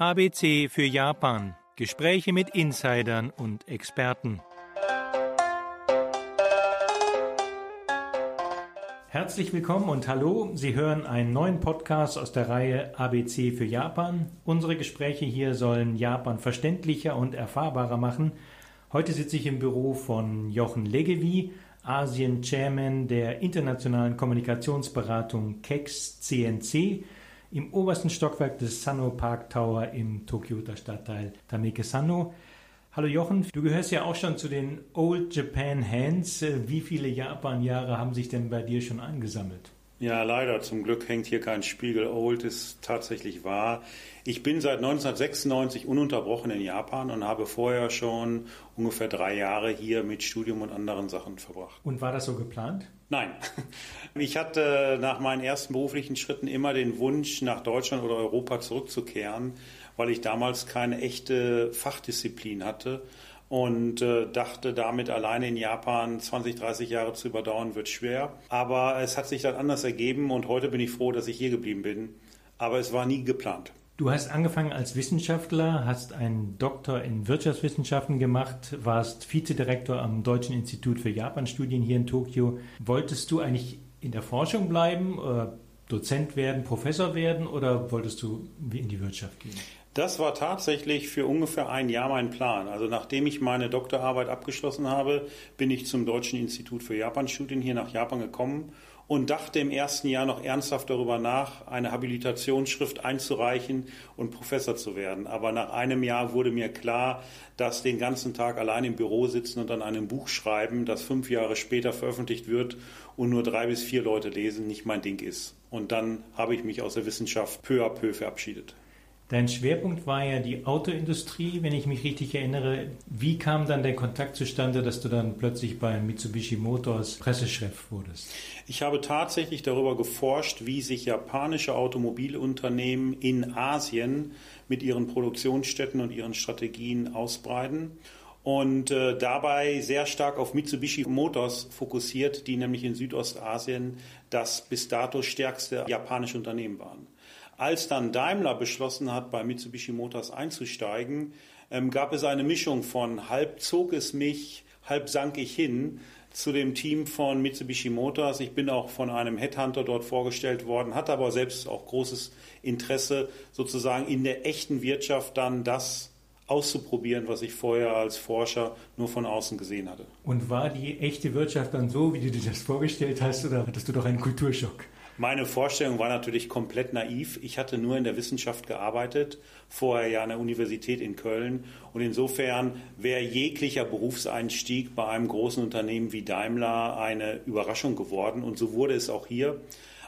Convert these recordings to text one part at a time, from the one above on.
ABC für Japan. Gespräche mit Insidern und Experten. Herzlich willkommen und hallo. Sie hören einen neuen Podcast aus der Reihe ABC für Japan. Unsere Gespräche hier sollen Japan verständlicher und erfahrbarer machen. Heute sitze ich im Büro von Jochen Legevi, Asien-Chairman der internationalen Kommunikationsberatung KEX CNC im obersten Stockwerk des Sano Park Tower im Tokioter Stadtteil Tameke Sano. Hallo Jochen, du gehörst ja auch schon zu den Old Japan Hands. Wie viele Japan-Jahre haben sich denn bei dir schon angesammelt? Ja, leider. Zum Glück hängt hier kein Spiegel. Old ist tatsächlich wahr. Ich bin seit 1996 ununterbrochen in Japan und habe vorher schon ungefähr drei Jahre hier mit Studium und anderen Sachen verbracht. Und war das so geplant? Nein. Ich hatte nach meinen ersten beruflichen Schritten immer den Wunsch, nach Deutschland oder Europa zurückzukehren, weil ich damals keine echte Fachdisziplin hatte und äh, dachte damit alleine in Japan 20, 30 Jahre zu überdauern wird schwer. Aber es hat sich dann anders ergeben und heute bin ich froh, dass ich hier geblieben bin. Aber es war nie geplant. Du hast angefangen als Wissenschaftler, hast einen Doktor in Wirtschaftswissenschaften gemacht, warst Vizedirektor am Deutschen Institut für Japanstudien hier in Tokio. Wolltest du eigentlich in der Forschung bleiben, Dozent werden, Professor werden oder wolltest du in die Wirtschaft gehen? Das war tatsächlich für ungefähr ein Jahr mein Plan. Also nachdem ich meine Doktorarbeit abgeschlossen habe, bin ich zum Deutschen Institut für Japanstudien hier nach Japan gekommen und dachte im ersten Jahr noch ernsthaft darüber nach, eine Habilitationsschrift einzureichen und Professor zu werden. Aber nach einem Jahr wurde mir klar, dass den ganzen Tag allein im Büro sitzen und an einem Buch schreiben, das fünf Jahre später veröffentlicht wird und nur drei bis vier Leute lesen, nicht mein Ding ist. Und dann habe ich mich aus der Wissenschaft peu à peu verabschiedet. Dein Schwerpunkt war ja die Autoindustrie, wenn ich mich richtig erinnere. Wie kam dann der Kontakt zustande, dass du dann plötzlich bei Mitsubishi Motors Pressechef wurdest? Ich habe tatsächlich darüber geforscht, wie sich japanische Automobilunternehmen in Asien mit ihren Produktionsstätten und ihren Strategien ausbreiten und äh, dabei sehr stark auf Mitsubishi Motors fokussiert, die nämlich in Südostasien das bis dato stärkste japanische Unternehmen waren. Als dann Daimler beschlossen hat, bei Mitsubishi Motors einzusteigen, ähm, gab es eine Mischung von halb zog es mich, halb sank ich hin zu dem Team von Mitsubishi Motors. Ich bin auch von einem Headhunter dort vorgestellt worden, hatte aber selbst auch großes Interesse, sozusagen in der echten Wirtschaft dann das auszuprobieren, was ich vorher als Forscher nur von außen gesehen hatte. Und war die echte Wirtschaft dann so, wie du dir das vorgestellt hast, oder hattest du doch einen Kulturschock? Meine Vorstellung war natürlich komplett naiv. Ich hatte nur in der Wissenschaft gearbeitet, vorher ja an der Universität in Köln. Und insofern wäre jeglicher Berufseinstieg bei einem großen Unternehmen wie Daimler eine Überraschung geworden. Und so wurde es auch hier.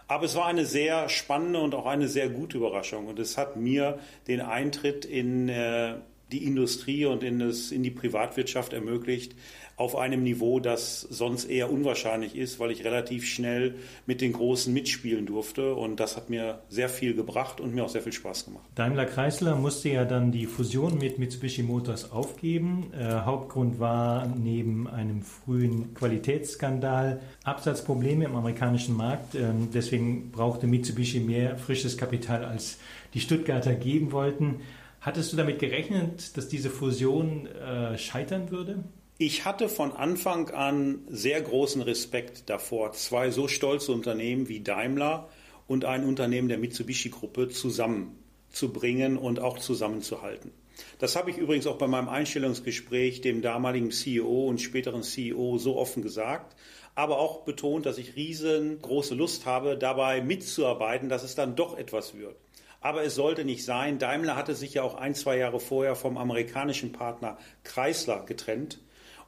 Aber es war eine sehr spannende und auch eine sehr gute Überraschung. Und es hat mir den Eintritt in äh, die Industrie und in, das, in die Privatwirtschaft ermöglicht, auf einem Niveau, das sonst eher unwahrscheinlich ist, weil ich relativ schnell mit den Großen mitspielen durfte. Und das hat mir sehr viel gebracht und mir auch sehr viel Spaß gemacht. Daimler Chrysler musste ja dann die Fusion mit Mitsubishi Motors aufgeben. Äh, Hauptgrund war neben einem frühen Qualitätsskandal Absatzprobleme im amerikanischen Markt. Ähm, deswegen brauchte Mitsubishi mehr frisches Kapital, als die Stuttgarter geben wollten. Hattest du damit gerechnet, dass diese Fusion äh, scheitern würde? Ich hatte von Anfang an sehr großen Respekt davor, zwei so stolze Unternehmen wie Daimler und ein Unternehmen der Mitsubishi-Gruppe zusammenzubringen und auch zusammenzuhalten. Das habe ich übrigens auch bei meinem Einstellungsgespräch dem damaligen CEO und späteren CEO so offen gesagt, aber auch betont, dass ich riesengroße Lust habe, dabei mitzuarbeiten, dass es dann doch etwas wird. Aber es sollte nicht sein. Daimler hatte sich ja auch ein, zwei Jahre vorher vom amerikanischen Partner Chrysler getrennt.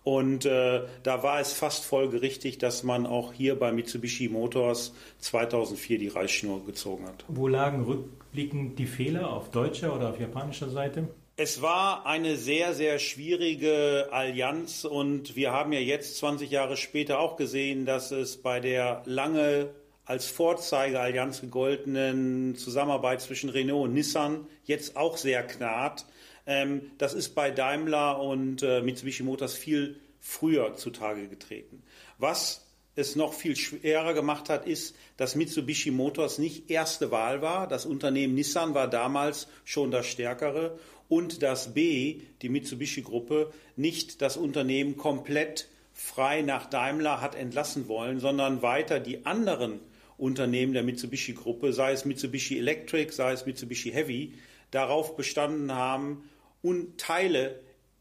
Und äh, da war es fast folgerichtig, dass man auch hier bei Mitsubishi Motors 2004 die Reißschnur gezogen hat. Wo lagen rückblickend die Fehler auf deutscher oder auf japanischer Seite? Es war eine sehr, sehr schwierige Allianz und wir haben ja jetzt 20 Jahre später auch gesehen, dass es bei der lange als Vorzeigeallianz gegoltenen Zusammenarbeit zwischen Renault und Nissan jetzt auch sehr knarrt. Ähm, das ist bei Daimler und äh, Mitsubishi Motors viel früher zutage getreten. Was es noch viel schwerer gemacht hat, ist, dass Mitsubishi Motors nicht erste Wahl war. Das Unternehmen Nissan war damals schon das stärkere und dass B, die Mitsubishi-Gruppe, nicht das Unternehmen komplett frei nach Daimler hat entlassen wollen, sondern weiter die anderen Unternehmen der Mitsubishi-Gruppe, sei es Mitsubishi Electric, sei es Mitsubishi Heavy, darauf bestanden haben, und Teile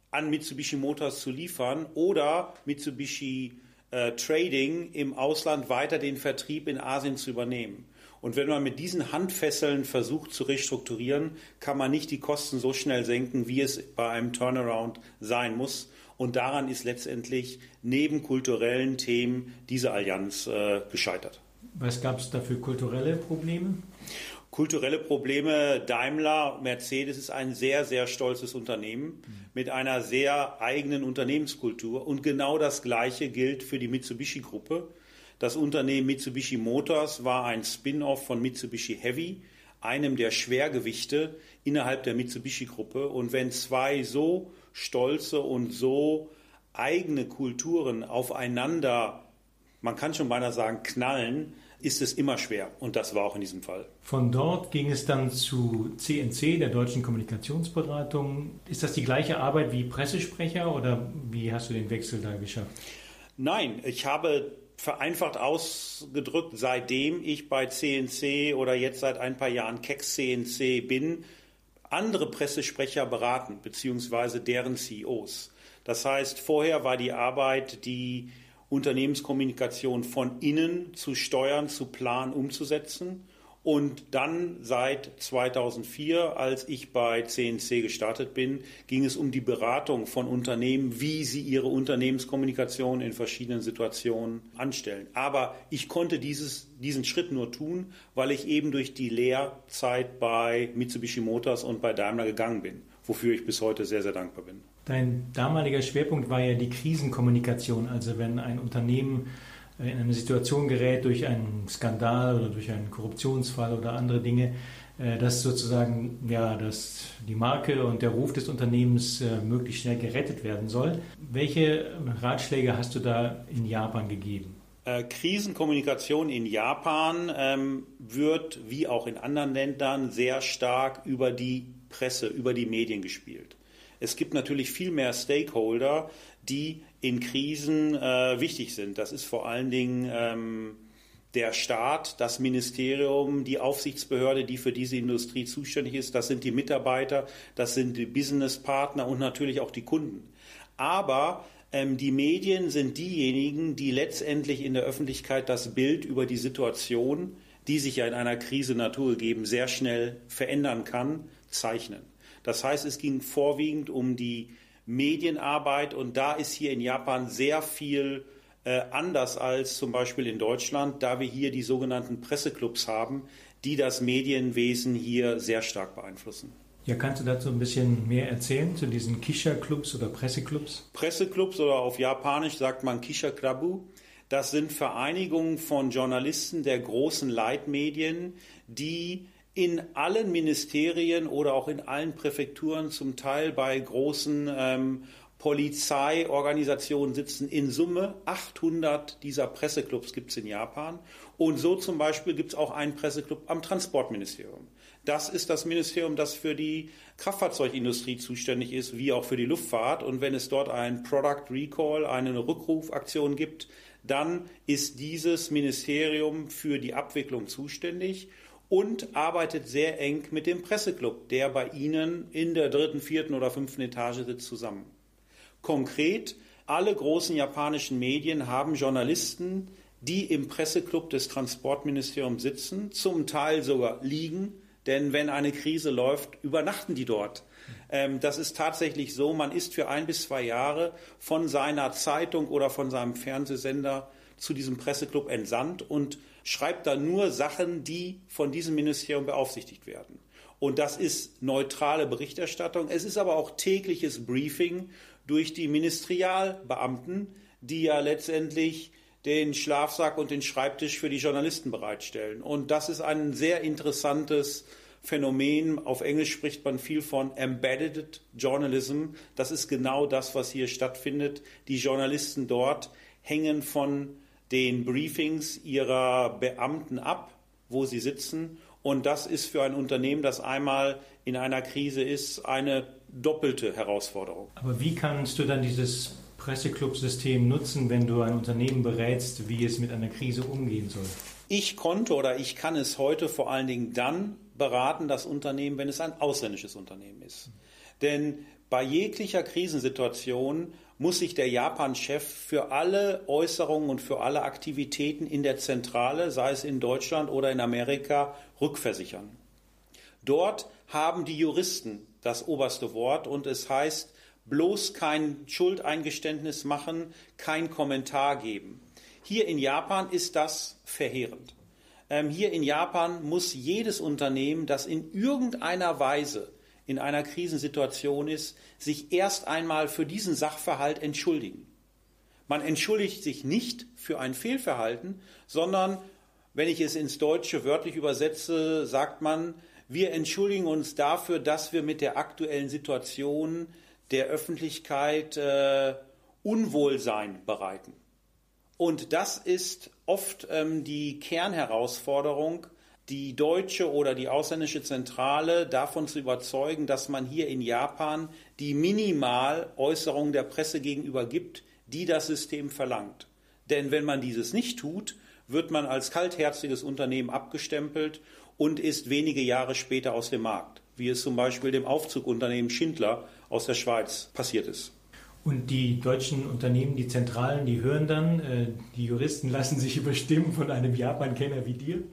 an Mitsubishi Motors zu liefern oder Mitsubishi äh, Trading im Ausland weiter den Vertrieb in Asien zu übernehmen. Und wenn man mit diesen Handfesseln versucht zu restrukturieren, kann man nicht die Kosten so schnell senken, wie es bei einem Turnaround sein muss. Und daran ist letztendlich neben kulturellen Themen diese Allianz äh, gescheitert. Was gab es da für kulturelle Probleme? Kulturelle Probleme. Daimler, Mercedes ist ein sehr, sehr stolzes Unternehmen mit einer sehr eigenen Unternehmenskultur. Und genau das Gleiche gilt für die Mitsubishi-Gruppe. Das Unternehmen Mitsubishi Motors war ein Spin-off von Mitsubishi Heavy, einem der Schwergewichte innerhalb der Mitsubishi-Gruppe. Und wenn zwei so stolze und so eigene Kulturen aufeinander, man kann schon beinahe sagen, knallen, ist es immer schwer. Und das war auch in diesem Fall. Von dort ging es dann zu CNC, der Deutschen Kommunikationsberatung. Ist das die gleiche Arbeit wie Pressesprecher oder wie hast du den Wechsel da geschafft? Nein, ich habe vereinfacht ausgedrückt, seitdem ich bei CNC oder jetzt seit ein paar Jahren Kex CNC bin, andere Pressesprecher beraten, beziehungsweise deren CEOs. Das heißt, vorher war die Arbeit, die Unternehmenskommunikation von innen zu steuern, zu planen, umzusetzen. Und dann seit 2004, als ich bei CNC gestartet bin, ging es um die Beratung von Unternehmen, wie sie ihre Unternehmenskommunikation in verschiedenen Situationen anstellen. Aber ich konnte dieses, diesen Schritt nur tun, weil ich eben durch die Lehrzeit bei Mitsubishi Motors und bei Daimler gegangen bin, wofür ich bis heute sehr, sehr dankbar bin. Dein damaliger Schwerpunkt war ja die Krisenkommunikation, also wenn ein Unternehmen äh, in eine Situation gerät durch einen Skandal oder durch einen Korruptionsfall oder andere Dinge, äh, dass sozusagen ja, dass die Marke und der Ruf des Unternehmens äh, möglichst schnell gerettet werden soll. Welche Ratschläge hast du da in Japan gegeben? Krisenkommunikation in Japan ähm, wird, wie auch in anderen Ländern, sehr stark über die Presse, über die Medien gespielt. Es gibt natürlich viel mehr Stakeholder, die in Krisen äh, wichtig sind. Das ist vor allen Dingen ähm, der Staat, das Ministerium, die Aufsichtsbehörde, die für diese Industrie zuständig ist. Das sind die Mitarbeiter, das sind die Businesspartner und natürlich auch die Kunden. Aber ähm, die Medien sind diejenigen, die letztendlich in der Öffentlichkeit das Bild über die Situation, die sich ja in einer Krise naturgegeben sehr schnell verändern kann, zeichnen. Das heißt, es ging vorwiegend um die Medienarbeit und da ist hier in Japan sehr viel äh, anders als zum Beispiel in Deutschland, da wir hier die sogenannten Presseclubs haben, die das Medienwesen hier sehr stark beeinflussen. Ja, kannst du dazu ein bisschen mehr erzählen zu diesen Kisha-Clubs oder Presseclubs? Presseclubs oder auf Japanisch sagt man Kisha-Krabu. Das sind Vereinigungen von Journalisten der großen Leitmedien, die in allen Ministerien oder auch in allen Präfekturen, zum Teil bei großen ähm, Polizeiorganisationen sitzen. In Summe 800 dieser Presseclubs gibt es in Japan. Und so zum Beispiel gibt es auch einen Presseclub am Transportministerium. Das ist das Ministerium, das für die Kraftfahrzeugindustrie zuständig ist, wie auch für die Luftfahrt. Und wenn es dort ein Product Recall, eine Rückrufaktion gibt, dann ist dieses Ministerium für die Abwicklung zuständig und arbeitet sehr eng mit dem Presseclub, der bei Ihnen in der dritten, vierten oder fünften Etage sitzt, zusammen. Konkret, alle großen japanischen Medien haben Journalisten, die im Presseclub des Transportministeriums sitzen, zum Teil sogar liegen, denn wenn eine Krise läuft, übernachten die dort. Ähm, das ist tatsächlich so, man ist für ein bis zwei Jahre von seiner Zeitung oder von seinem Fernsehsender zu diesem Presseclub entsandt und schreibt da nur Sachen, die von diesem Ministerium beaufsichtigt werden. Und das ist neutrale Berichterstattung. Es ist aber auch tägliches Briefing durch die Ministerialbeamten, die ja letztendlich den Schlafsack und den Schreibtisch für die Journalisten bereitstellen. Und das ist ein sehr interessantes Phänomen. Auf Englisch spricht man viel von Embedded Journalism. Das ist genau das, was hier stattfindet. Die Journalisten dort hängen von den Briefings ihrer Beamten ab, wo sie sitzen. Und das ist für ein Unternehmen, das einmal in einer Krise ist, eine doppelte Herausforderung. Aber wie kannst du dann dieses Presseclub-System nutzen, wenn du ein Unternehmen berätst, wie es mit einer Krise umgehen soll? Ich konnte oder ich kann es heute vor allen Dingen dann beraten, das Unternehmen, wenn es ein ausländisches Unternehmen ist. Denn bei jeglicher Krisensituation muss sich der Japan-Chef für alle Äußerungen und für alle Aktivitäten in der Zentrale, sei es in Deutschland oder in Amerika, rückversichern. Dort haben die Juristen das oberste Wort und es heißt, bloß kein Schuldeingeständnis machen, kein Kommentar geben. Hier in Japan ist das verheerend. Ähm, hier in Japan muss jedes Unternehmen, das in irgendeiner Weise in einer Krisensituation ist, sich erst einmal für diesen Sachverhalt entschuldigen. Man entschuldigt sich nicht für ein Fehlverhalten, sondern, wenn ich es ins Deutsche wörtlich übersetze, sagt man, wir entschuldigen uns dafür, dass wir mit der aktuellen Situation der Öffentlichkeit äh, Unwohlsein bereiten. Und das ist oft ähm, die Kernherausforderung, die deutsche oder die ausländische Zentrale davon zu überzeugen, dass man hier in Japan die Minimaläußerung der Presse gegenüber gibt, die das System verlangt. Denn wenn man dieses nicht tut, wird man als kaltherziges Unternehmen abgestempelt und ist wenige Jahre später aus dem Markt, wie es zum Beispiel dem Aufzugunternehmen Schindler aus der Schweiz passiert ist. Und die deutschen Unternehmen, die Zentralen, die hören dann, äh, die Juristen lassen sich überstimmen von einem Japan-Kenner wie dir?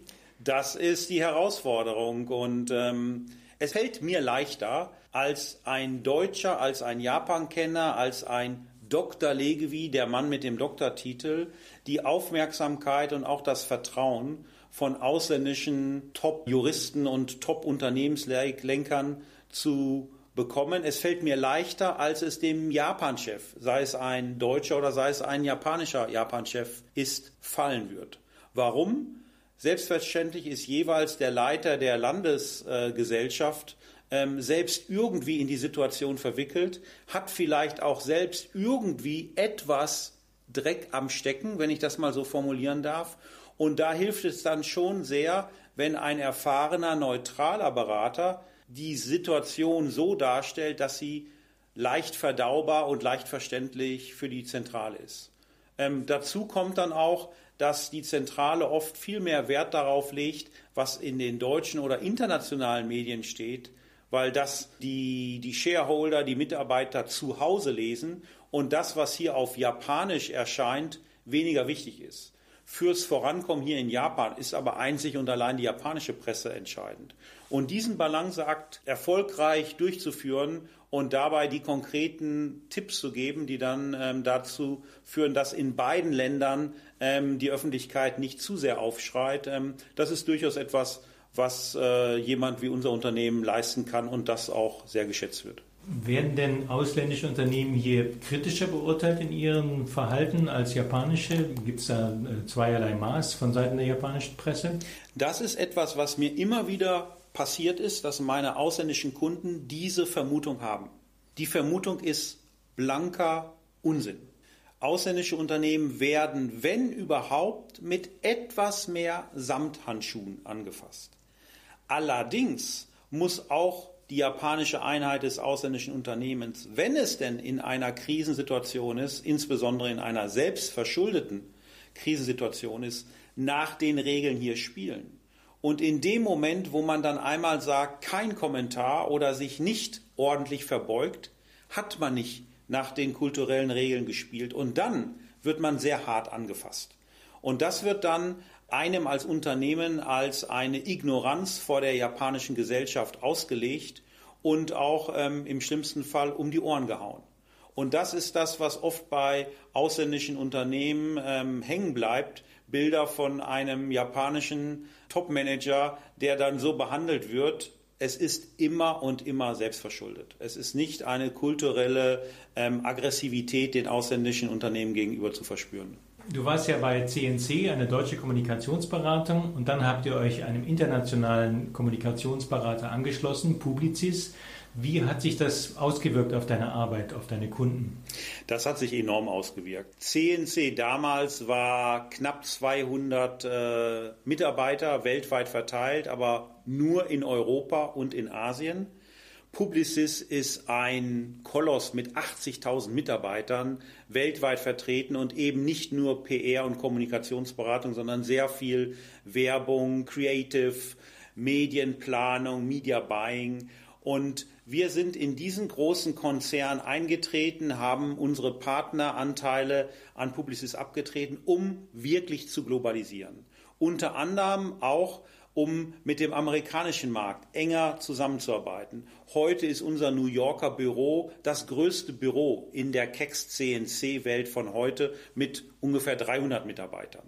Das ist die Herausforderung und ähm, es fällt mir leichter als ein Deutscher, als ein Japan-Kenner, als ein Dr. Legevi, der Mann mit dem Doktortitel, die Aufmerksamkeit und auch das Vertrauen von ausländischen Top-Juristen und Top-Unternehmenslenkern zu bekommen. Es fällt mir leichter, als es dem Japan-Chef, sei es ein deutscher oder sei es ein japanischer Japan-Chef ist, fallen wird. Warum? Selbstverständlich ist jeweils der Leiter der Landesgesellschaft ähm, selbst irgendwie in die Situation verwickelt, hat vielleicht auch selbst irgendwie etwas Dreck am Stecken, wenn ich das mal so formulieren darf. Und da hilft es dann schon sehr, wenn ein erfahrener, neutraler Berater die Situation so darstellt, dass sie leicht verdaubar und leicht verständlich für die Zentrale ist. Ähm, dazu kommt dann auch, dass die Zentrale oft viel mehr Wert darauf legt, was in den deutschen oder internationalen Medien steht, weil das die, die Shareholder, die Mitarbeiter zu Hause lesen und das, was hier auf Japanisch erscheint, weniger wichtig ist. Fürs Vorankommen hier in Japan ist aber einzig und allein die japanische Presse entscheidend. Und diesen Balanceakt erfolgreich durchzuführen und dabei die konkreten Tipps zu geben, die dann ähm, dazu führen, dass in beiden Ländern ähm, die Öffentlichkeit nicht zu sehr aufschreit, ähm, das ist durchaus etwas, was äh, jemand wie unser Unternehmen leisten kann und das auch sehr geschätzt wird. Werden denn ausländische Unternehmen hier kritischer beurteilt in ihrem Verhalten als japanische? Gibt es da äh, zweierlei Maß von Seiten der japanischen Presse? Das ist etwas, was mir immer wieder passiert ist, dass meine ausländischen Kunden diese Vermutung haben. Die Vermutung ist blanker Unsinn. Ausländische Unternehmen werden, wenn überhaupt, mit etwas mehr Samthandschuhen angefasst. Allerdings muss auch die japanische Einheit des ausländischen Unternehmens, wenn es denn in einer Krisensituation ist, insbesondere in einer selbstverschuldeten Krisensituation ist, nach den Regeln hier spielen. Und in dem Moment, wo man dann einmal sagt, kein Kommentar oder sich nicht ordentlich verbeugt, hat man nicht nach den kulturellen Regeln gespielt. Und dann wird man sehr hart angefasst. Und das wird dann einem als Unternehmen als eine Ignoranz vor der japanischen Gesellschaft ausgelegt und auch ähm, im schlimmsten Fall um die Ohren gehauen. Und das ist das, was oft bei ausländischen Unternehmen ähm, hängen bleibt. Bilder von einem japanischen Topmanager, der dann so behandelt wird. Es ist immer und immer selbstverschuldet. Es ist nicht eine kulturelle ähm, Aggressivität den ausländischen Unternehmen gegenüber zu verspüren. Du warst ja bei CNC, eine deutsche Kommunikationsberatung, und dann habt ihr euch einem internationalen Kommunikationsberater angeschlossen, Publicis. Wie hat sich das ausgewirkt auf deine Arbeit, auf deine Kunden? Das hat sich enorm ausgewirkt. CNC damals war knapp 200 äh, Mitarbeiter weltweit verteilt, aber nur in Europa und in Asien. Publicis ist ein Koloss mit 80.000 Mitarbeitern weltweit vertreten und eben nicht nur PR und Kommunikationsberatung, sondern sehr viel Werbung, Creative, Medienplanung, Media Buying. Und wir sind in diesen großen Konzern eingetreten, haben unsere Partneranteile an Publicis abgetreten, um wirklich zu globalisieren. Unter anderem auch um mit dem amerikanischen Markt enger zusammenzuarbeiten. Heute ist unser New Yorker Büro das größte Büro in der Kex CNC Welt von heute mit ungefähr 300 Mitarbeitern.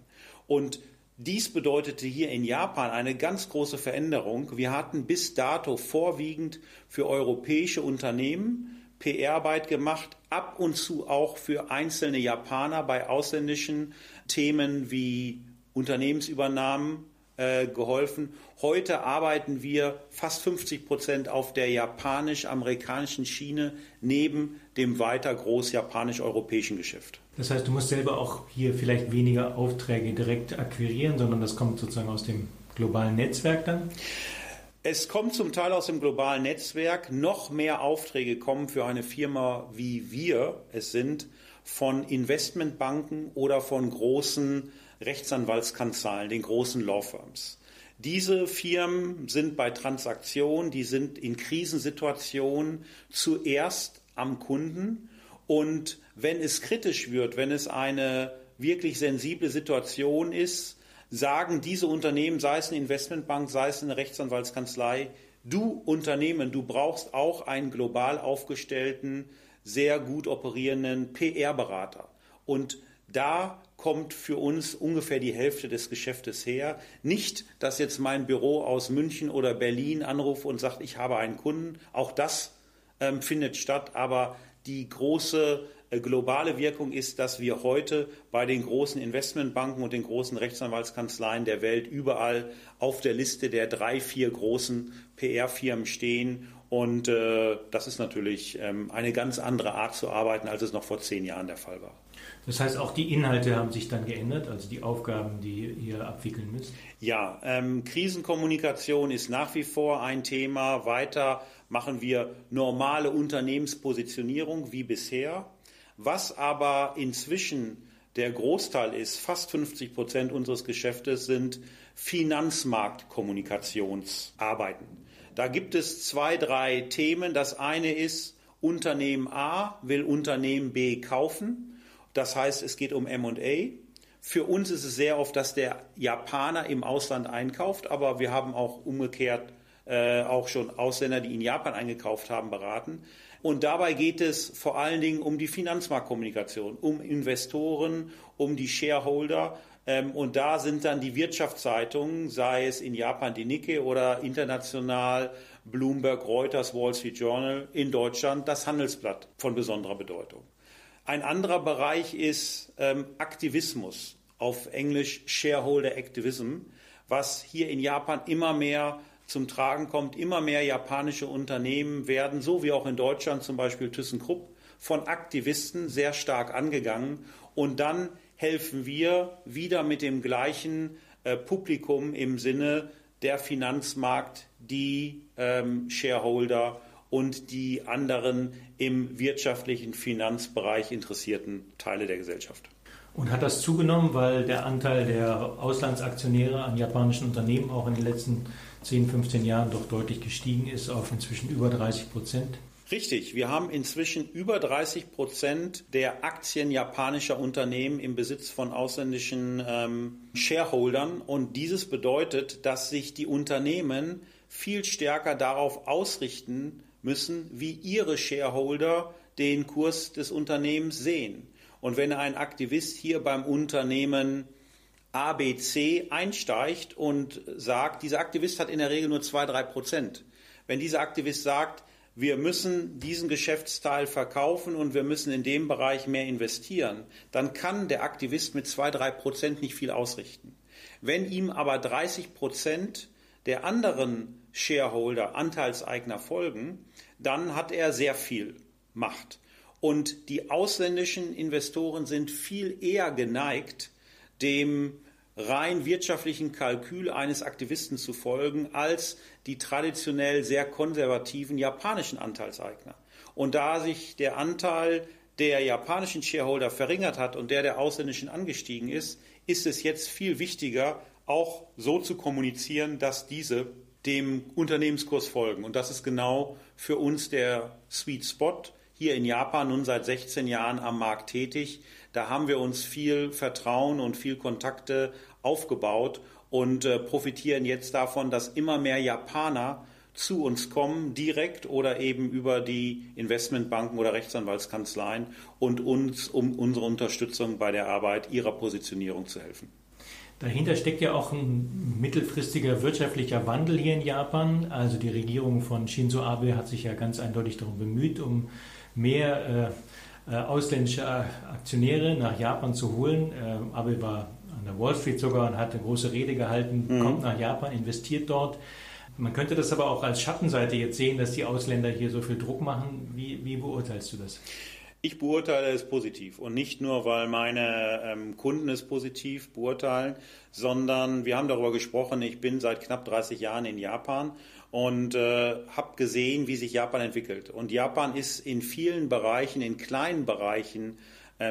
Und dies bedeutete hier in Japan eine ganz große Veränderung. Wir hatten bis dato vorwiegend für europäische Unternehmen PR-Arbeit gemacht, ab und zu auch für einzelne Japaner bei ausländischen Themen wie Unternehmensübernahmen äh, geholfen. Heute arbeiten wir fast 50 Prozent auf der japanisch-amerikanischen Schiene neben dem weiter groß japanisch-europäischen Geschäft. Das heißt, du musst selber auch hier vielleicht weniger Aufträge direkt akquirieren, sondern das kommt sozusagen aus dem globalen Netzwerk dann? Es kommt zum Teil aus dem globalen Netzwerk. Noch mehr Aufträge kommen für eine Firma wie wir es sind von Investmentbanken oder von großen Rechtsanwaltskanzleien, den großen Law Firms. Diese Firmen sind bei Transaktionen, die sind in Krisensituationen zuerst am Kunden und wenn es kritisch wird, wenn es eine wirklich sensible Situation ist, sagen diese Unternehmen, sei es eine Investmentbank, sei es eine Rechtsanwaltskanzlei, du Unternehmen, du brauchst auch einen global aufgestellten, sehr gut operierenden PR-Berater. Und da kommt für uns ungefähr die Hälfte des Geschäftes her. Nicht, dass jetzt mein Büro aus München oder Berlin anruft und sagt, ich habe einen Kunden. Auch das ähm, findet statt, aber die große äh, globale Wirkung ist, dass wir heute bei den großen Investmentbanken und den großen Rechtsanwaltskanzleien der Welt überall auf der Liste der drei, vier großen PR-Firmen stehen. Und äh, das ist natürlich ähm, eine ganz andere Art zu arbeiten, als es noch vor zehn Jahren der Fall war. Das heißt, auch die Inhalte haben sich dann geändert, also die Aufgaben, die ihr abwickeln müsst? Ja, ähm, Krisenkommunikation ist nach wie vor ein Thema. Weiter machen wir normale Unternehmenspositionierung wie bisher. Was aber inzwischen der Großteil ist, fast 50 Prozent unseres Geschäftes sind Finanzmarktkommunikationsarbeiten. Da gibt es zwei, drei Themen. Das eine ist, Unternehmen A will Unternehmen B kaufen das heißt, es geht um MA. Für uns ist es sehr oft, dass der Japaner im Ausland einkauft, aber wir haben auch umgekehrt äh, auch schon Ausländer, die in Japan eingekauft haben, beraten. Und dabei geht es vor allen Dingen um die Finanzmarktkommunikation, um Investoren, um die Shareholder. Ähm, und da sind dann die Wirtschaftszeitungen, sei es in Japan die Nikkei oder international Bloomberg, Reuters, Wall Street Journal, in Deutschland das Handelsblatt von besonderer Bedeutung. Ein anderer Bereich ist ähm, Aktivismus, auf Englisch Shareholder Activism, was hier in Japan immer mehr zum Tragen kommt. Immer mehr japanische Unternehmen werden, so wie auch in Deutschland zum Beispiel ThyssenKrupp, von Aktivisten sehr stark angegangen. Und dann helfen wir wieder mit dem gleichen äh, Publikum im Sinne der Finanzmarkt, die ähm, Shareholder und die anderen im wirtschaftlichen Finanzbereich interessierten Teile der Gesellschaft. Und hat das zugenommen, weil der Anteil der Auslandsaktionäre an japanischen Unternehmen auch in den letzten 10, 15 Jahren doch deutlich gestiegen ist auf inzwischen über 30 Prozent? Richtig, wir haben inzwischen über 30 Prozent der Aktien japanischer Unternehmen im Besitz von ausländischen ähm, Shareholdern und dieses bedeutet, dass sich die Unternehmen viel stärker darauf ausrichten, müssen, wie ihre Shareholder den Kurs des Unternehmens sehen. Und wenn ein Aktivist hier beim Unternehmen ABC einsteigt und sagt, dieser Aktivist hat in der Regel nur zwei, drei Prozent. Wenn dieser Aktivist sagt, wir müssen diesen Geschäftsteil verkaufen und wir müssen in dem Bereich mehr investieren, dann kann der Aktivist mit zwei, drei Prozent nicht viel ausrichten. Wenn ihm aber 30 Prozent der anderen Shareholder, Anteilseigner folgen, dann hat er sehr viel Macht. Und die ausländischen Investoren sind viel eher geneigt, dem rein wirtschaftlichen Kalkül eines Aktivisten zu folgen, als die traditionell sehr konservativen japanischen Anteilseigner. Und da sich der Anteil der japanischen Shareholder verringert hat und der der ausländischen angestiegen ist, ist es jetzt viel wichtiger, auch so zu kommunizieren, dass diese dem Unternehmenskurs folgen. Und das ist genau für uns der Sweet Spot. Hier in Japan nun seit 16 Jahren am Markt tätig. Da haben wir uns viel Vertrauen und viel Kontakte aufgebaut und äh, profitieren jetzt davon, dass immer mehr Japaner zu uns kommen, direkt oder eben über die Investmentbanken oder Rechtsanwaltskanzleien und uns um unsere Unterstützung bei der Arbeit ihrer Positionierung zu helfen. Dahinter steckt ja auch ein mittelfristiger wirtschaftlicher Wandel hier in Japan. Also die Regierung von Shinzo Abe hat sich ja ganz eindeutig darum bemüht, um mehr äh, äh ausländische Aktionäre nach Japan zu holen. Äh, Abe war an der Wall Street sogar und hat eine große Rede gehalten, mhm. kommt nach Japan, investiert dort. Man könnte das aber auch als Schattenseite jetzt sehen, dass die Ausländer hier so viel Druck machen. Wie, wie beurteilst du das? Ich beurteile es positiv und nicht nur, weil meine ähm, Kunden es positiv beurteilen, sondern wir haben darüber gesprochen, ich bin seit knapp 30 Jahren in Japan und äh, habe gesehen, wie sich Japan entwickelt. Und Japan ist in vielen Bereichen, in kleinen Bereichen,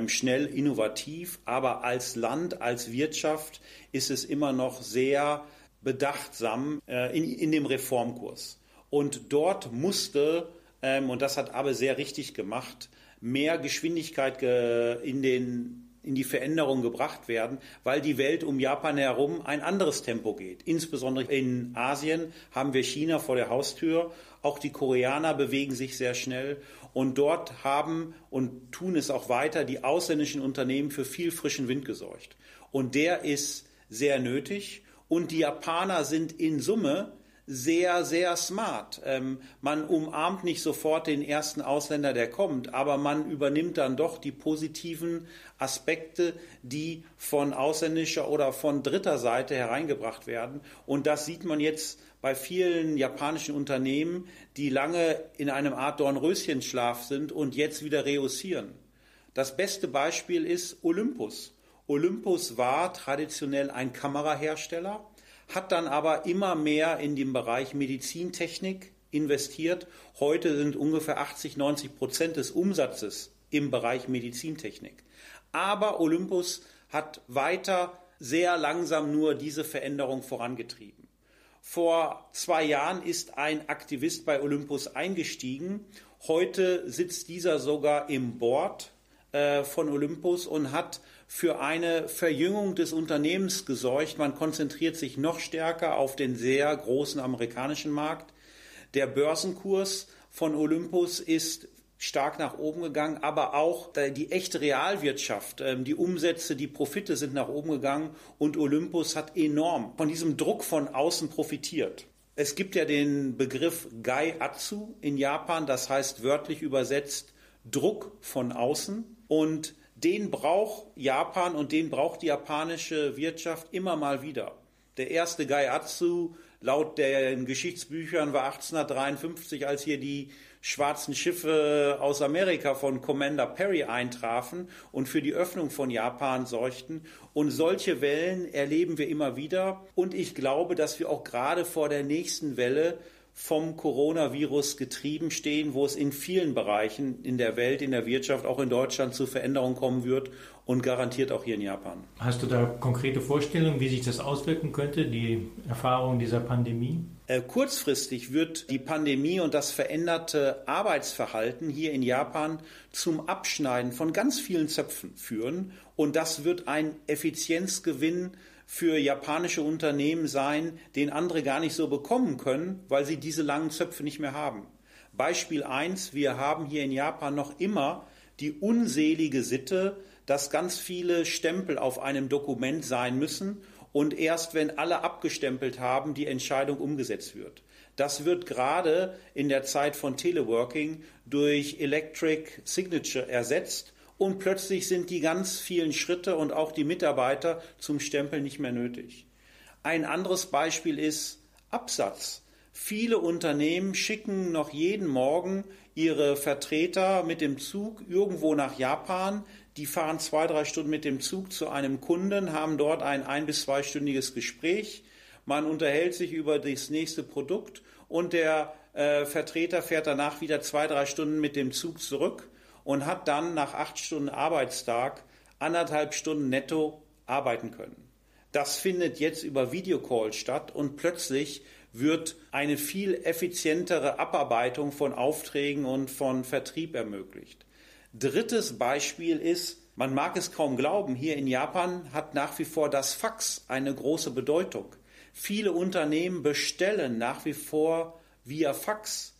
schnell innovativ, aber als Land, als Wirtschaft ist es immer noch sehr bedachtsam äh, in, in dem Reformkurs. Und dort musste, ähm, und das hat Abe sehr richtig gemacht, mehr Geschwindigkeit in, den, in die Veränderung gebracht werden, weil die Welt um Japan herum ein anderes Tempo geht. Insbesondere in Asien haben wir China vor der Haustür. Auch die Koreaner bewegen sich sehr schnell. Und dort haben und tun es auch weiter die ausländischen Unternehmen für viel frischen Wind gesorgt. Und der ist sehr nötig. Und die Japaner sind in Summe sehr, sehr smart. Ähm, man umarmt nicht sofort den ersten Ausländer, der kommt, aber man übernimmt dann doch die positiven Aspekte, die von ausländischer oder von dritter Seite hereingebracht werden. Und das sieht man jetzt bei vielen japanischen Unternehmen, die lange in einem Art Dornröschenschlaf sind und jetzt wieder reussieren. Das beste Beispiel ist Olympus. Olympus war traditionell ein Kamerahersteller hat dann aber immer mehr in den Bereich Medizintechnik investiert. Heute sind ungefähr 80, 90 Prozent des Umsatzes im Bereich Medizintechnik. Aber Olympus hat weiter sehr langsam nur diese Veränderung vorangetrieben. Vor zwei Jahren ist ein Aktivist bei Olympus eingestiegen. Heute sitzt dieser sogar im Board äh, von Olympus und hat für eine Verjüngung des Unternehmens gesorgt. Man konzentriert sich noch stärker auf den sehr großen amerikanischen Markt. Der Börsenkurs von Olympus ist stark nach oben gegangen, aber auch die echte Realwirtschaft, ähm, die Umsätze, die Profite sind nach oben gegangen und Olympus hat enorm von diesem Druck von außen profitiert. Es gibt ja den Begriff Gai-Atsu in Japan, das heißt wörtlich übersetzt Druck von außen und den braucht Japan und den braucht die japanische Wirtschaft immer mal wieder. Der erste Gaiatsu laut den Geschichtsbüchern war 1853, als hier die schwarzen Schiffe aus Amerika von Commander Perry eintrafen und für die Öffnung von Japan sorgten. Und solche Wellen erleben wir immer wieder. Und ich glaube, dass wir auch gerade vor der nächsten Welle vom Coronavirus getrieben stehen, wo es in vielen Bereichen in der Welt, in der Wirtschaft, auch in Deutschland zu Veränderungen kommen wird und garantiert auch hier in Japan. Hast du da konkrete Vorstellungen, wie sich das auswirken könnte, die Erfahrung dieser Pandemie? Äh, kurzfristig wird die Pandemie und das veränderte Arbeitsverhalten hier in Japan zum Abschneiden von ganz vielen Zöpfen führen und das wird ein Effizienzgewinn für japanische Unternehmen sein, den andere gar nicht so bekommen können, weil sie diese langen Zöpfe nicht mehr haben. Beispiel eins: Wir haben hier in Japan noch immer die unselige Sitte, dass ganz viele Stempel auf einem Dokument sein müssen und erst wenn alle abgestempelt haben, die Entscheidung umgesetzt wird. Das wird gerade in der Zeit von Teleworking durch Electric Signature ersetzt und plötzlich sind die ganz vielen Schritte und auch die Mitarbeiter zum Stempeln nicht mehr nötig. Ein anderes Beispiel ist Absatz. Viele Unternehmen schicken noch jeden Morgen ihre Vertreter mit dem Zug irgendwo nach Japan. Die fahren zwei, drei Stunden mit dem Zug zu einem Kunden, haben dort ein ein- bis zweistündiges Gespräch. Man unterhält sich über das nächste Produkt und der äh, Vertreter fährt danach wieder zwei, drei Stunden mit dem Zug zurück und hat dann nach acht Stunden Arbeitstag anderthalb Stunden netto arbeiten können. Das findet jetzt über Videocall statt und plötzlich wird eine viel effizientere Abarbeitung von Aufträgen und von Vertrieb ermöglicht. Drittes Beispiel ist, man mag es kaum glauben, hier in Japan hat nach wie vor das Fax eine große Bedeutung. Viele Unternehmen bestellen nach wie vor via Fax.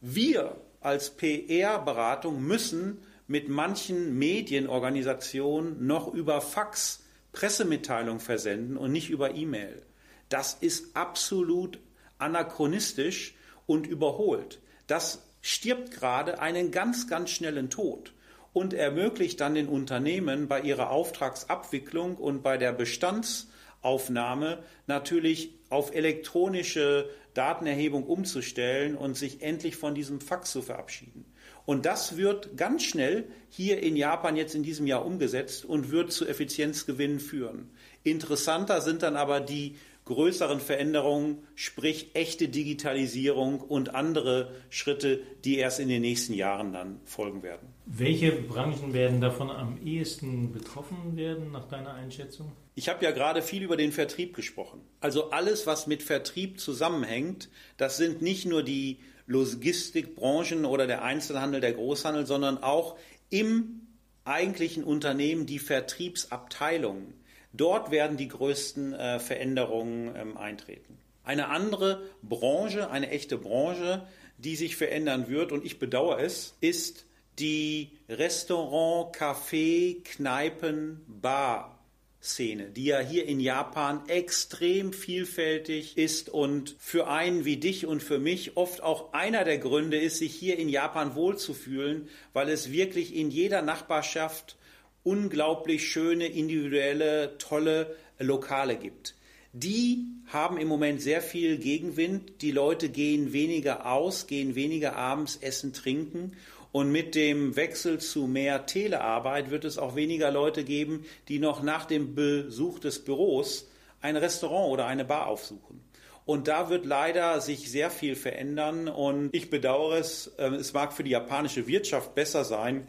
Wir als PR-Beratung müssen mit manchen Medienorganisationen noch über Fax Pressemitteilung versenden und nicht über E-Mail. Das ist absolut anachronistisch und überholt. Das stirbt gerade einen ganz, ganz schnellen Tod und ermöglicht dann den Unternehmen bei ihrer Auftragsabwicklung und bei der Bestandsaufnahme natürlich auf elektronische Datenerhebung umzustellen und sich endlich von diesem Fax zu verabschieden. Und das wird ganz schnell hier in Japan jetzt in diesem Jahr umgesetzt und wird zu Effizienzgewinnen führen. Interessanter sind dann aber die größeren Veränderungen, sprich echte Digitalisierung und andere Schritte, die erst in den nächsten Jahren dann folgen werden. Welche Branchen werden davon am ehesten betroffen werden, nach deiner Einschätzung? Ich habe ja gerade viel über den Vertrieb gesprochen. Also alles, was mit Vertrieb zusammenhängt, das sind nicht nur die Logistikbranchen oder der Einzelhandel, der Großhandel, sondern auch im eigentlichen Unternehmen die Vertriebsabteilungen. Dort werden die größten äh, Veränderungen ähm, eintreten. Eine andere Branche, eine echte Branche, die sich verändern wird, und ich bedauere es, ist die Restaurant, Café, Kneipen, Bar Szene, die ja hier in Japan extrem vielfältig ist und für einen wie dich und für mich oft auch einer der Gründe ist, sich hier in Japan wohlzufühlen, weil es wirklich in jeder Nachbarschaft unglaublich schöne, individuelle, tolle Lokale gibt. Die haben im Moment sehr viel Gegenwind. Die Leute gehen weniger aus, gehen weniger abends essen, trinken. Und mit dem Wechsel zu mehr Telearbeit wird es auch weniger Leute geben, die noch nach dem Besuch des Büros ein Restaurant oder eine Bar aufsuchen. Und da wird leider sich sehr viel verändern. Und ich bedauere es. Ähm, es mag für die japanische Wirtschaft besser sein,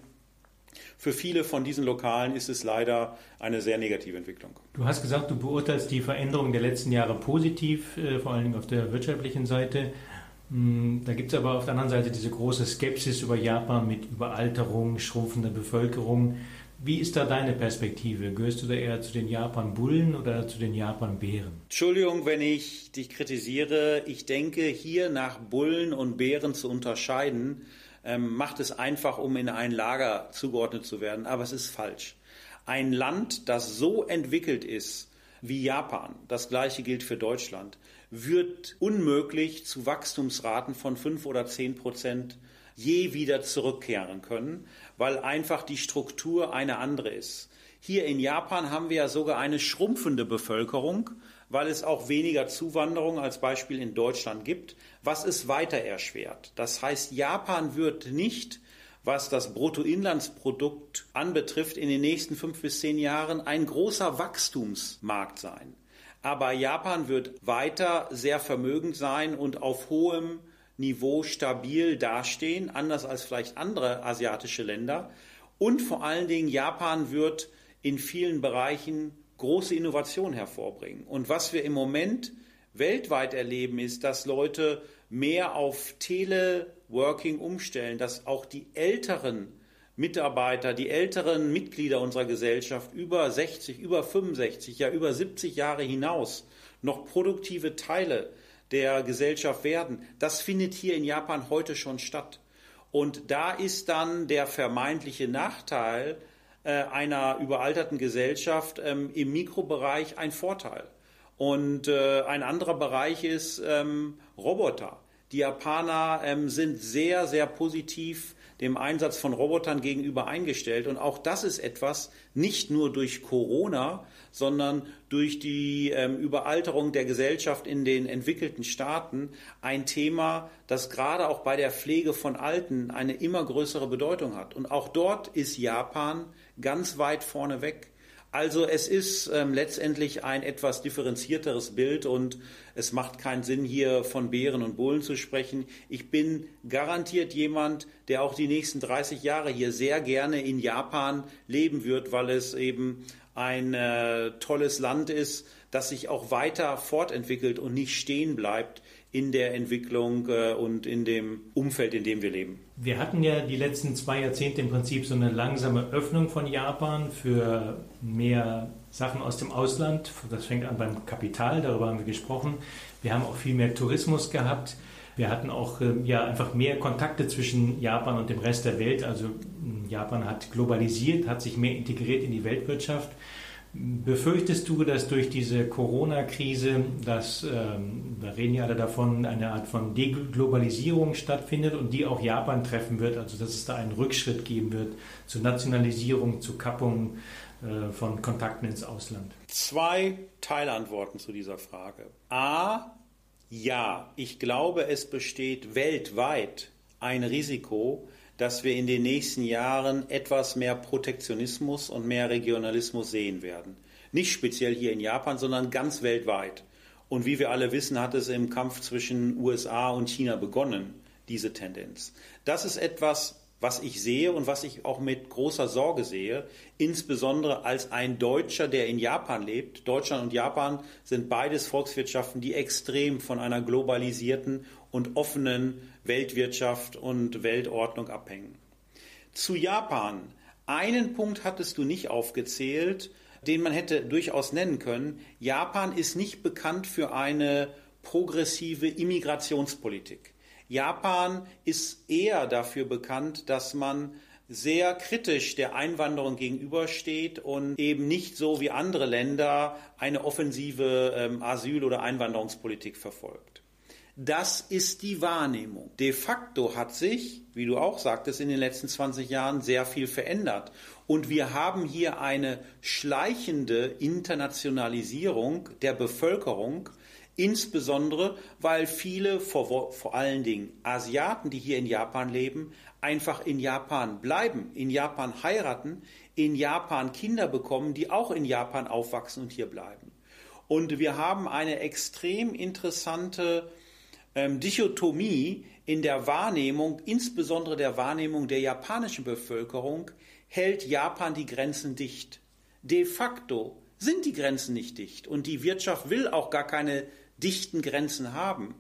für viele von diesen Lokalen ist es leider eine sehr negative Entwicklung. Du hast gesagt, du beurteilst die Veränderungen der letzten Jahre positiv, äh, vor allen Dingen auf der wirtschaftlichen Seite. Hm, da gibt es aber auf der anderen Seite diese große Skepsis über Japan mit Überalterung, schrumpfender Bevölkerung. Wie ist da deine Perspektive? Gehörst du da eher zu den Japan-Bullen oder zu den Japan-Bären? Entschuldigung, wenn ich dich kritisiere. Ich denke, hier nach Bullen und Bären zu unterscheiden, ähm, macht es einfach, um in ein Lager zugeordnet zu werden. Aber es ist falsch. Ein Land, das so entwickelt ist wie Japan, das gleiche gilt für Deutschland, wird unmöglich zu Wachstumsraten von fünf oder zehn Prozent je wieder zurückkehren können, weil einfach die Struktur eine andere ist. Hier in Japan haben wir ja sogar eine schrumpfende Bevölkerung, weil es auch weniger Zuwanderung als Beispiel in Deutschland gibt, was es weiter erschwert. Das heißt, Japan wird nicht, was das Bruttoinlandsprodukt anbetrifft, in den nächsten fünf bis zehn Jahren ein großer Wachstumsmarkt sein. Aber Japan wird weiter sehr vermögend sein und auf hohem Niveau stabil dastehen, anders als vielleicht andere asiatische Länder. Und vor allen Dingen Japan wird in vielen Bereichen große Innovation hervorbringen. Und was wir im Moment weltweit erleben, ist, dass Leute mehr auf Teleworking umstellen, dass auch die älteren Mitarbeiter, die älteren Mitglieder unserer Gesellschaft über 60, über 65, ja über 70 Jahre hinaus noch produktive Teile der Gesellschaft werden. Das findet hier in Japan heute schon statt. Und da ist dann der vermeintliche Nachteil, äh, einer überalterten Gesellschaft ähm, im Mikrobereich ein Vorteil. Und äh, ein anderer Bereich ist ähm, Roboter. Die Japaner ähm, sind sehr, sehr positiv dem Einsatz von Robotern gegenüber eingestellt. Und auch das ist etwas, nicht nur durch Corona, sondern durch die ähm, Überalterung der Gesellschaft in den entwickelten Staaten ein Thema, das gerade auch bei der Pflege von Alten eine immer größere Bedeutung hat. Und auch dort ist Japan ganz weit vorne weg. Also es ist ähm, letztendlich ein etwas differenzierteres Bild und es macht keinen Sinn, hier von Bären und Bullen zu sprechen. Ich bin garantiert jemand, der auch die nächsten 30 Jahre hier sehr gerne in Japan leben wird, weil es eben ein äh, tolles Land ist, das sich auch weiter fortentwickelt und nicht stehen bleibt in der Entwicklung äh, und in dem Umfeld, in dem wir leben. Wir hatten ja die letzten zwei Jahrzehnte im Prinzip so eine langsame Öffnung von Japan für mehr Sachen aus dem Ausland. Das fängt an beim Kapital, darüber haben wir gesprochen. Wir haben auch viel mehr Tourismus gehabt. Wir hatten auch äh, ja einfach mehr Kontakte zwischen Japan und dem Rest der Welt. Also Japan hat globalisiert, hat sich mehr integriert in die Weltwirtschaft. Befürchtest du, dass durch diese Corona-Krise, dass, ähm, da reden ja alle davon, eine Art von Deglobalisierung stattfindet und die auch Japan treffen wird, also dass es da einen Rückschritt geben wird zur Nationalisierung, zur Kappung äh, von Kontakten ins Ausland? Zwei Teilantworten zu dieser Frage. A, ja, ich glaube, es besteht weltweit ein Risiko, dass wir in den nächsten Jahren etwas mehr Protektionismus und mehr Regionalismus sehen werden. Nicht speziell hier in Japan, sondern ganz weltweit. Und wie wir alle wissen, hat es im Kampf zwischen USA und China begonnen, diese Tendenz. Das ist etwas, was ich sehe und was ich auch mit großer Sorge sehe, insbesondere als ein Deutscher, der in Japan lebt. Deutschland und Japan sind beides Volkswirtschaften, die extrem von einer globalisierten und offenen Weltwirtschaft und Weltordnung abhängen. Zu Japan. Einen Punkt hattest du nicht aufgezählt, den man hätte durchaus nennen können. Japan ist nicht bekannt für eine progressive Immigrationspolitik. Japan ist eher dafür bekannt, dass man sehr kritisch der Einwanderung gegenübersteht und eben nicht so wie andere Länder eine offensive ähm, Asyl- oder Einwanderungspolitik verfolgt. Das ist die Wahrnehmung. De facto hat sich, wie du auch sagtest, in den letzten 20 Jahren sehr viel verändert. Und wir haben hier eine schleichende Internationalisierung der Bevölkerung, Insbesondere, weil viele, vor, vor allen Dingen Asiaten, die hier in Japan leben, einfach in Japan bleiben, in Japan heiraten, in Japan Kinder bekommen, die auch in Japan aufwachsen und hier bleiben. Und wir haben eine extrem interessante ähm, Dichotomie in der Wahrnehmung, insbesondere der Wahrnehmung der japanischen Bevölkerung, hält Japan die Grenzen dicht. De facto sind die Grenzen nicht dicht und die Wirtschaft will auch gar keine dichten Grenzen haben.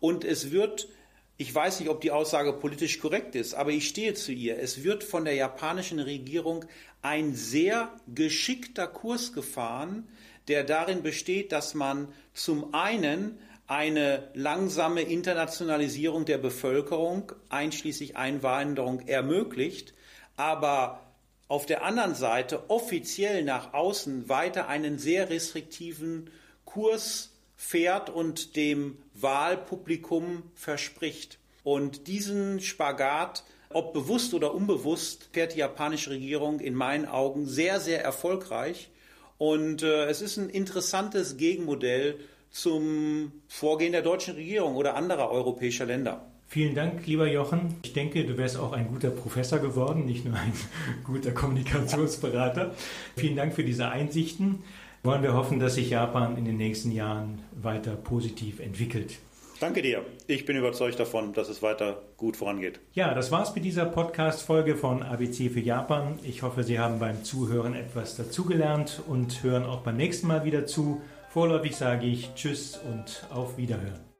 Und es wird, ich weiß nicht, ob die Aussage politisch korrekt ist, aber ich stehe zu ihr, es wird von der japanischen Regierung ein sehr geschickter Kurs gefahren, der darin besteht, dass man zum einen eine langsame Internationalisierung der Bevölkerung einschließlich Einwanderung ermöglicht, aber auf der anderen Seite offiziell nach außen weiter einen sehr restriktiven Kurs fährt und dem Wahlpublikum verspricht. Und diesen Spagat, ob bewusst oder unbewusst, fährt die japanische Regierung in meinen Augen sehr, sehr erfolgreich. Und äh, es ist ein interessantes Gegenmodell zum Vorgehen der deutschen Regierung oder anderer europäischer Länder. Vielen Dank, lieber Jochen. Ich denke, du wärst auch ein guter Professor geworden, nicht nur ein guter Kommunikationsberater. Vielen Dank für diese Einsichten wollen wir hoffen, dass sich Japan in den nächsten Jahren weiter positiv entwickelt. Danke dir. Ich bin überzeugt davon, dass es weiter gut vorangeht. Ja, das war's mit dieser Podcast-Folge von ABC für Japan. Ich hoffe, Sie haben beim Zuhören etwas dazugelernt und hören auch beim nächsten Mal wieder zu. Vorläufig sage ich Tschüss und auf Wiederhören.